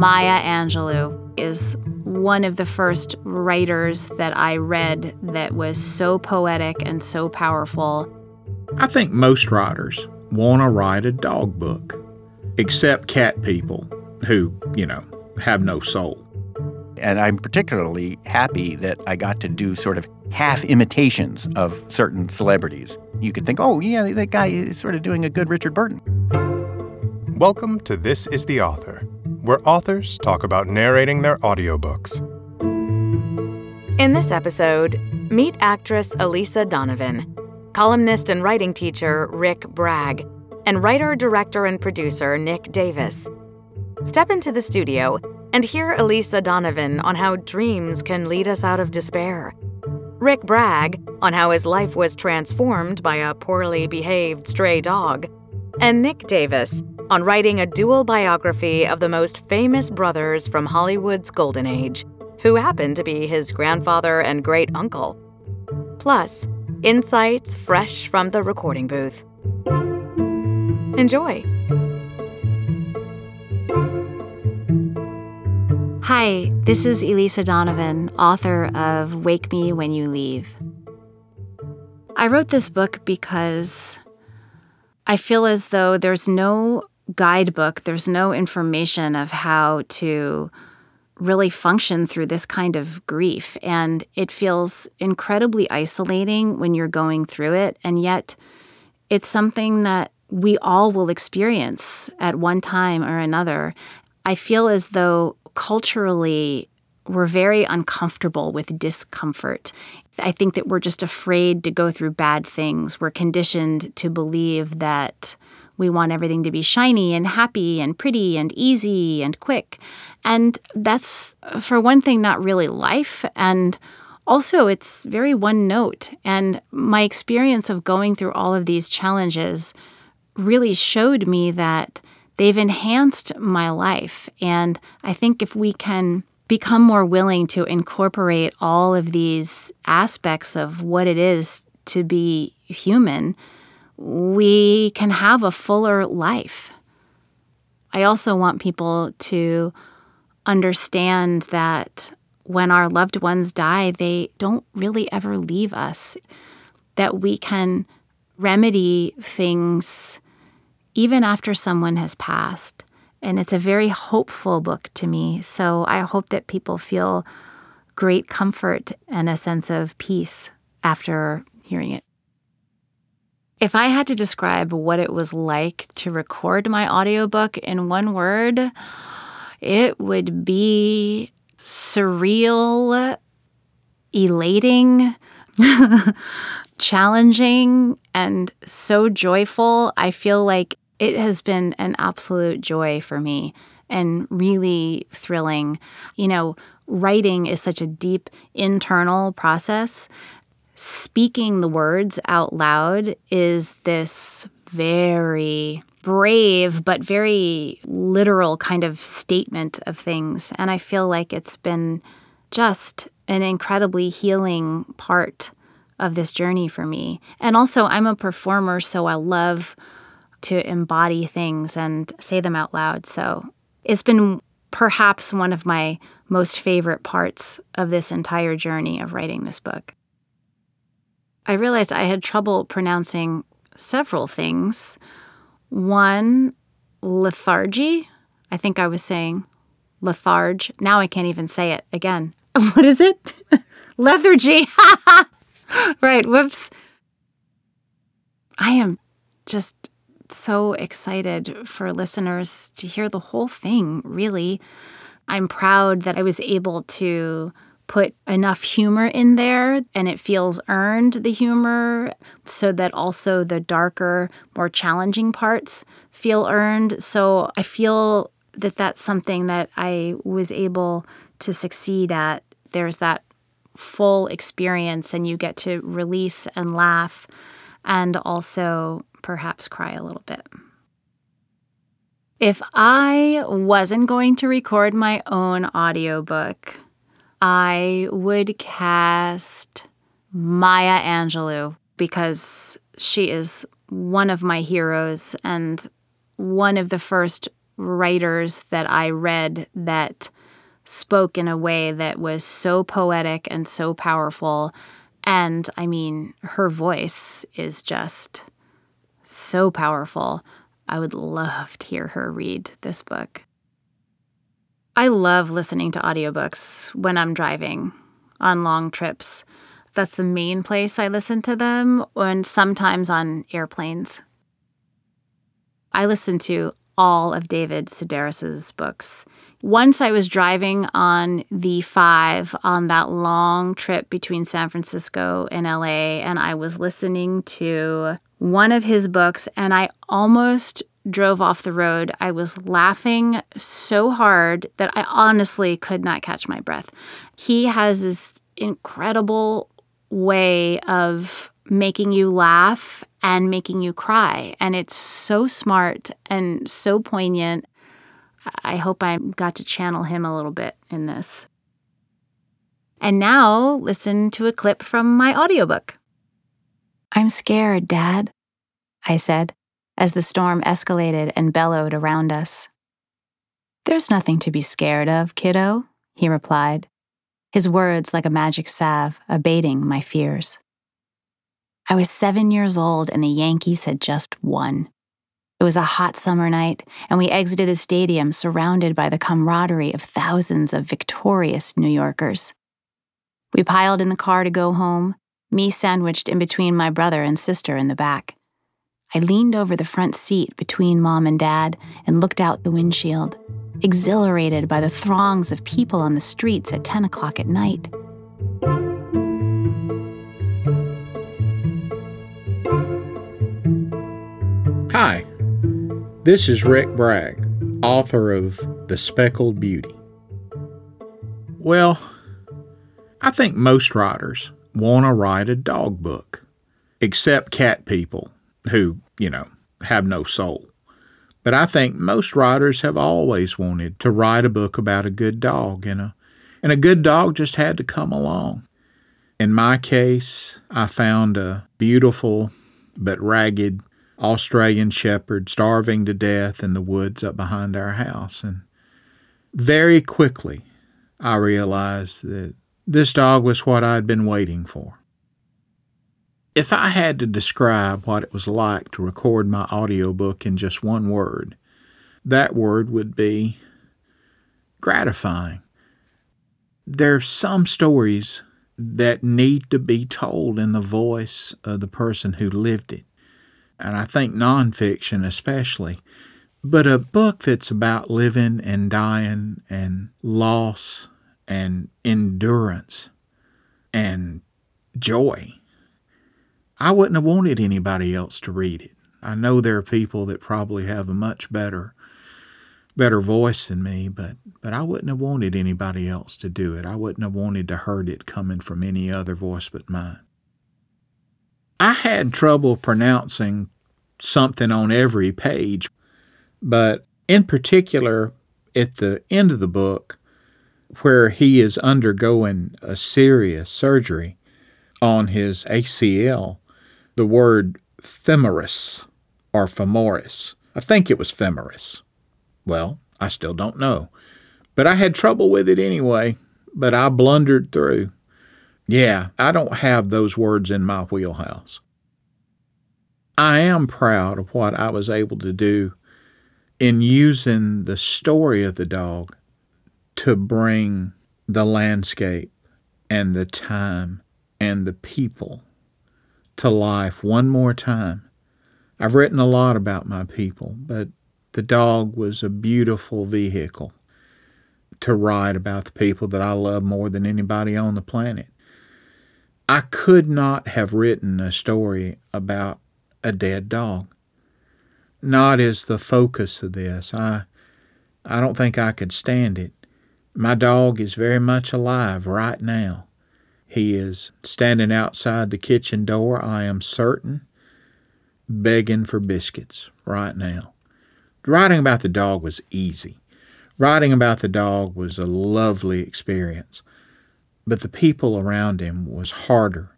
Maya Angelou is one of the first writers that I read that was so poetic and so powerful. I think most writers want to write a dog book, except cat people who, you know, have no soul. And I'm particularly happy that I got to do sort of half imitations of certain celebrities. You could think, oh, yeah, that guy is sort of doing a good Richard Burton. Welcome to This is the Author, where authors talk about narrating their audiobooks. In this episode, meet actress Elisa Donovan, columnist and writing teacher Rick Bragg, and writer, director, and producer Nick Davis. Step into the studio and hear Elisa Donovan on how dreams can lead us out of despair. Rick Bragg on how his life was transformed by a poorly behaved stray dog. And Nick Davis on writing a dual biography of the most famous brothers from Hollywood's golden age, who happened to be his grandfather and great uncle. Plus, insights fresh from the recording booth. Enjoy. Hi, this is Elisa Donovan, author of Wake Me When You Leave. I wrote this book because I feel as though there's no guidebook, there's no information of how to really function through this kind of grief. And it feels incredibly isolating when you're going through it. And yet, it's something that we all will experience at one time or another. I feel as though culturally, we're very uncomfortable with discomfort. I think that we're just afraid to go through bad things. We're conditioned to believe that we want everything to be shiny and happy and pretty and easy and quick. And that's, for one thing, not really life. And also, it's very one note. And my experience of going through all of these challenges really showed me that they've enhanced my life. And I think if we can become more willing to incorporate all of these aspects of what it is to be human, we can have a fuller life. I also want people to understand that when our loved ones die, they don't really ever leave us, that we can remedy things even after someone has passed. And it's a very hopeful book to me. So I hope that people feel great comfort and a sense of peace after hearing it. If I had to describe what it was like to record my audiobook in one word, it would be surreal, elating, challenging, and so joyful. I feel like it has been an absolute joy for me and really thrilling. You know, writing is such a deep internal process speaking the words out loud is this very brave but very literal kind of statement of things. And I feel like it's been just an incredibly healing part of this journey for me. And also, I'm a performer, so I love to embody things and say them out loud. So it's been perhaps one of my most favorite parts of this entire journey of writing this book. I realized I had trouble pronouncing several things. One, lethargy. I think I was saying letharge. Now I can't even say it again. What is it? Lethargy. right. Whoops. I am just so excited for listeners to hear the whole thing, really. I'm proud that I was able to put enough humor in there and it feels earned, the humor, so that also the darker, more challenging parts feel earned. So I feel that that's something that I was able to succeed at. There's that full experience, and you get to release and laugh and also perhaps cry a little bit. If I wasn't going to record my own audiobook, I would cast Maya Angelou because she is one of my heroes and one of the first writers that I read that spoke in a way that was so poetic and so powerful. And I mean, her voice is just so powerful. I would love to hear her read this book. I love listening to audiobooks when I'm driving on long trips. That's the main place I listen to them, and sometimes on airplanes. I listen to all of David Sedaris's books. Once I was driving on the 5 on that long trip between San Francisco and LA and I was listening to one of his books and I almost drove off the road. I was laughing so hard that I honestly could not catch my breath. He has this incredible way of making you laugh and making you cry. And it's so smart and so poignant. I hope I got to channel him a little bit in this. And now listen to a clip from my audiobook. I'm scared, Dad, I said as the storm escalated and bellowed around us. There's nothing to be scared of, kiddo, he replied, his words like a magic salve abating my fears. I was seven years old and the Yankees had just won. It was a hot summer night, and we exited the stadium surrounded by the camaraderie of thousands of victorious New Yorkers. We piled in the car to go home, me sandwiched in between my brother and sister in the back. I leaned over the front seat between mom and dad and looked out the windshield, exhilarated by the throngs of people on the streets at 10 o'clock at night. Hi, this is Rick Bragg, author of The Speckled Beauty. Well, I think most writers want to write a dog book, except cat people who, you know, have no soul. But I think most writers have always wanted to write a book about a good dog, and a, and a good dog just had to come along. In my case, I found a beautiful but ragged Australian shepherd starving to death in the woods up behind our house. And very quickly, I realized that this dog was what I'd been waiting for. If I had to describe what it was like to record my audiobook in just one word, that word would be gratifying. There are some stories that need to be told in the voice of the person who lived it and I think nonfiction especially. But a book that's about living and dying and loss and endurance and joy. I wouldn't have wanted anybody else to read it. I know there are people that probably have a much better better voice than me, but but I wouldn't have wanted anybody else to do it. I wouldn't have wanted to heard it coming from any other voice but mine. I had trouble pronouncing something on every page, but in particular, at the end of the book, where he is undergoing a serious surgery on his ACL, the word femoris or femoris, I think it was femoris. Well, I still don't know. But I had trouble with it anyway, but I blundered through. Yeah, I don't have those words in my wheelhouse. I am proud of what I was able to do in using the story of the dog to bring the landscape and the time and the people to life one more time. I've written a lot about my people, but the dog was a beautiful vehicle to write about the people that I love more than anybody on the planet. I could not have written a story about a dead dog. Not as the focus of this. I I don't think I could stand it. My dog is very much alive right now. He is standing outside the kitchen door, I am certain, begging for biscuits right now. Writing about the dog was easy. Writing about the dog was a lovely experience, but the people around him was harder.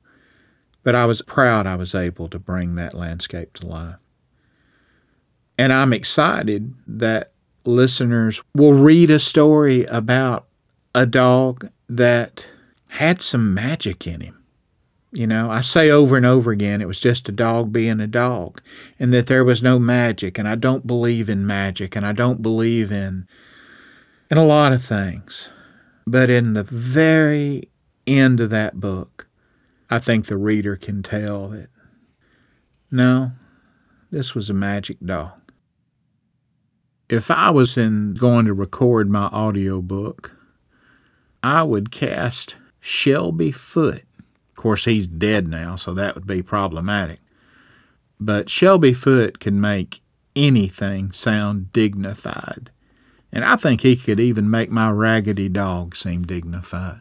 But I was proud I was able to bring that landscape to life. And I'm excited that listeners will read a story about a dog that had some magic in him. You know, I say over and over again it was just a dog being a dog and that there was no magic and I don't believe in magic and I don't believe in in a lot of things. But in the very end of that book, I think the reader can tell that no, this was a magic dog. If I was in going to record my audiobook, I would cast Shelby Foote of course, he's dead now, so that would be problematic. But Shelby Foote can make anything sound dignified. And I think he could even make my raggedy dog seem dignified.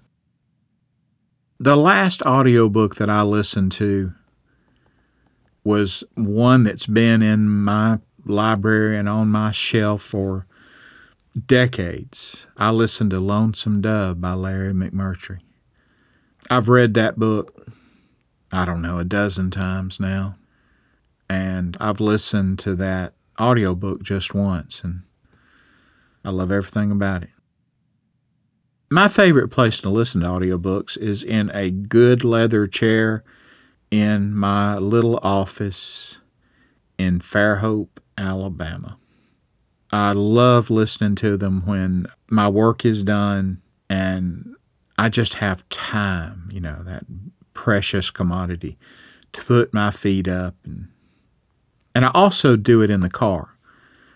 The last audiobook that I listened to was one that's been in my library and on my shelf for decades. I listened to Lonesome Dove by Larry McMurtry. I've read that book, I don't know, a dozen times now. And I've listened to that audiobook just once, and I love everything about it. My favorite place to listen to audiobooks is in a good leather chair in my little office in Fairhope, Alabama. I love listening to them when my work is done and I just have time, you know, that precious commodity to put my feet up and and I also do it in the car.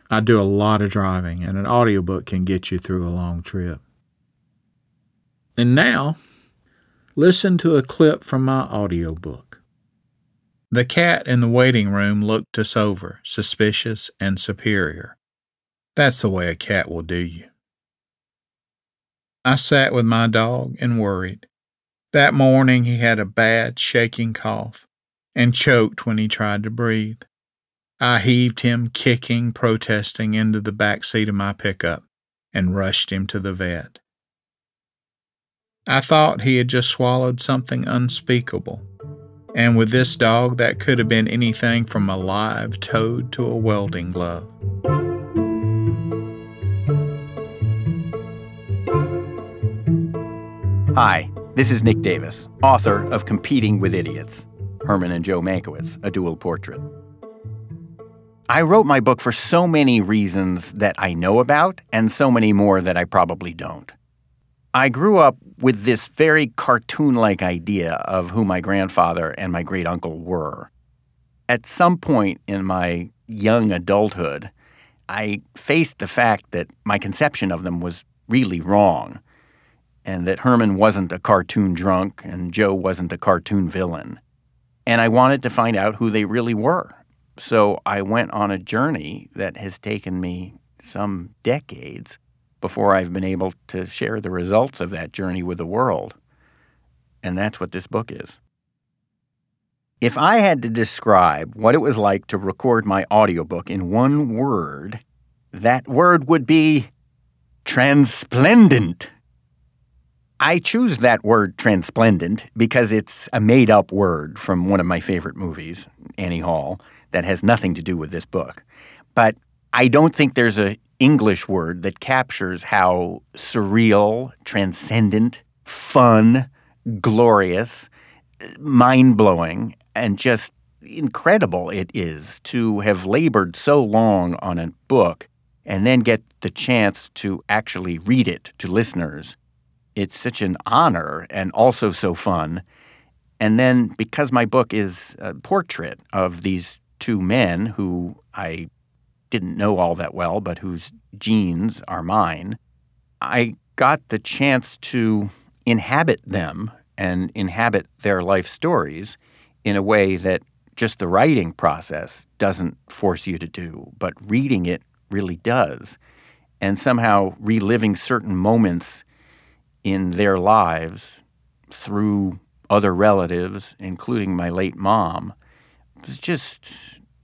I do a lot of driving and an audiobook can get you through a long trip. And now, listen to a clip from my audiobook. The cat in the waiting room looked us over, suspicious and superior. That's the way a cat will do you. I sat with my dog and worried. That morning he had a bad, shaking cough and choked when he tried to breathe. I heaved him, kicking, protesting, into the back seat of my pickup and rushed him to the vet. I thought he had just swallowed something unspeakable, and with this dog, that could have been anything from a live toad to a welding glove. Hi, this is Nick Davis, author of Competing with Idiots Herman and Joe Mankiewicz, a dual portrait. I wrote my book for so many reasons that I know about and so many more that I probably don't. I grew up with this very cartoon like idea of who my grandfather and my great uncle were. At some point in my young adulthood, I faced the fact that my conception of them was really wrong and that Herman wasn't a cartoon drunk and Joe wasn't a cartoon villain. And I wanted to find out who they really were. So I went on a journey that has taken me some decades before I've been able to share the results of that journey with the world. And that's what this book is. If I had to describe what it was like to record my audiobook in one word, that word would be transplendent. I choose that word transplendent because it's a made up word from one of my favorite movies, Annie Hall, that has nothing to do with this book. But I don't think there's an English word that captures how surreal, transcendent, fun, glorious, mind blowing, and just incredible it is to have labored so long on a book and then get the chance to actually read it to listeners it's such an honor and also so fun. And then because my book is a portrait of these two men who I didn't know all that well, but whose genes are mine, I got the chance to inhabit them and inhabit their life stories in a way that just the writing process doesn't force you to do, but reading it really does. And somehow reliving certain moments in their lives through other relatives, including my late mom, was just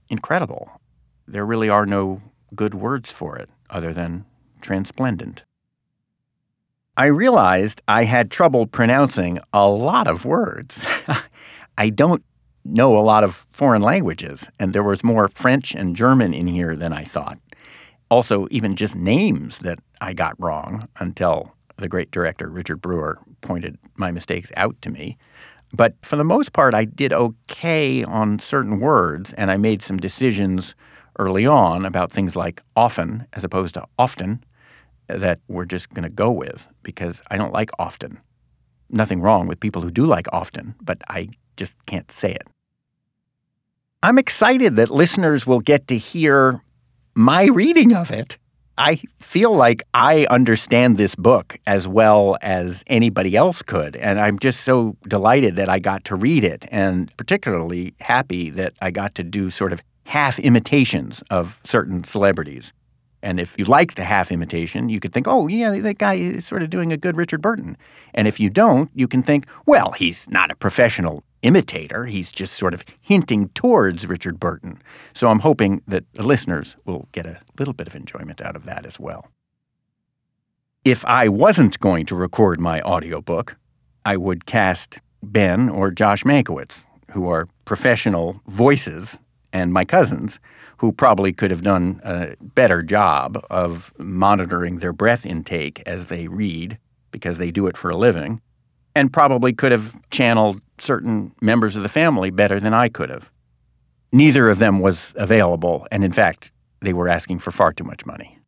incredible. There really are no good words for it other than transplendent. I realized I had trouble pronouncing a lot of words. I don't know a lot of foreign languages, and there was more French and German in here than I thought. also even just names that I got wrong until the great director Richard Brewer pointed my mistakes out to me. But for the most part, I did okay on certain words, and I made some decisions early on about things like often as opposed to often that we're just going to go with because I don't like often. Nothing wrong with people who do like often, but I just can't say it. I'm excited that listeners will get to hear my reading of it. I feel like I understand this book as well as anybody else could. And I'm just so delighted that I got to read it, and particularly happy that I got to do sort of half imitations of certain celebrities. And if you like the half imitation, you could think, oh, yeah, that guy is sort of doing a good Richard Burton. And if you don't, you can think, well, he's not a professional imitator. He's just sort of hinting towards Richard Burton. So I'm hoping that the listeners will get a little bit of enjoyment out of that as well. If I wasn't going to record my audiobook, I would cast Ben or Josh Mankiewicz, who are professional voices and my cousins who probably could have done a better job of monitoring their breath intake as they read, because they do it for a living, and probably could have channeled certain members of the family better than I could have. Neither of them was available, and in fact, they were asking for far too much money.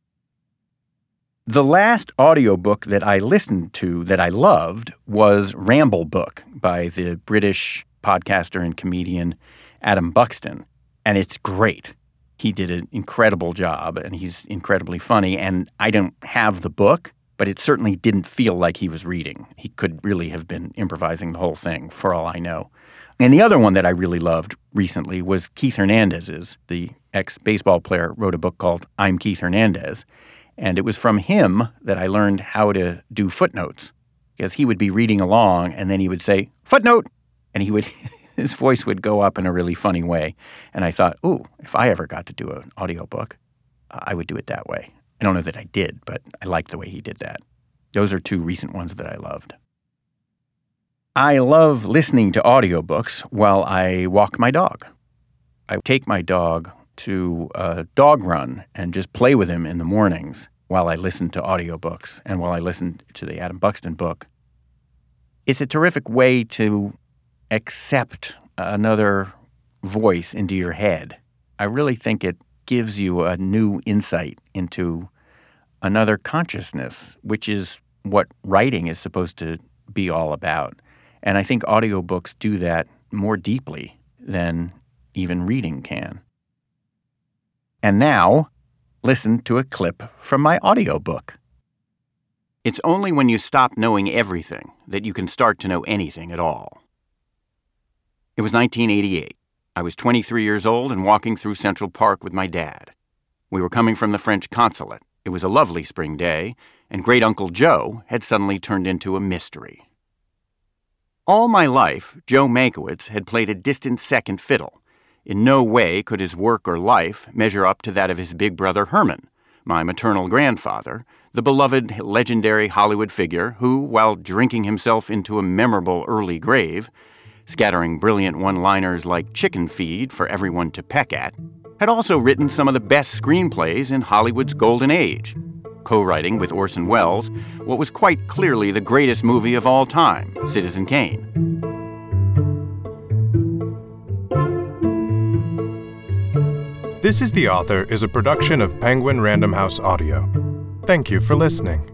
The last audiobook that I listened to that I loved was Ramble Book by the British podcaster and comedian Adam Buxton, and it's great he did an incredible job and he's incredibly funny. And I don't have the book, but it certainly didn't feel like he was reading. He could really have been improvising the whole thing, for all I know. And the other one that I really loved recently was Keith Hernandez's. The ex baseball player wrote a book called I'm Keith Hernandez. And it was from him that I learned how to do footnotes because he would be reading along and then he would say, footnote. And he would his voice would go up in a really funny way. And I thought, ooh, if I ever got to do an audiobook, I would do it that way. I don't know that I did, but I liked the way he did that. Those are two recent ones that I loved. I love listening to audiobooks while I walk my dog. I take my dog to a dog run and just play with him in the mornings while I listen to audiobooks and while I listen to the Adam Buxton book. It's a terrific way to accept another voice into your head. I really think it gives you a new insight into another consciousness, which is what writing is supposed to be all about. And I think audiobooks do that more deeply than even reading can. And now, listen to a clip from my audiobook. It's only when you stop knowing everything that you can start to know anything at all. It was 1988. I was 23 years old and walking through Central Park with my dad. We were coming from the French consulate. It was a lovely spring day, and Great Uncle Joe had suddenly turned into a mystery. All my life, Joe Mankiewicz had played a distant second fiddle. In no way could his work or life measure up to that of his big brother Herman, my maternal grandfather, the beloved legendary Hollywood figure who, while drinking himself into a memorable early grave, scattering brilliant one liners like chicken feed for everyone to peck at, had also written some of the best screenplays in Hollywood's golden age, co writing with Orson Welles what was quite clearly the greatest movie of all time, Citizen Kane. This is the Author is a production of Penguin Random House Audio. Thank you for listening.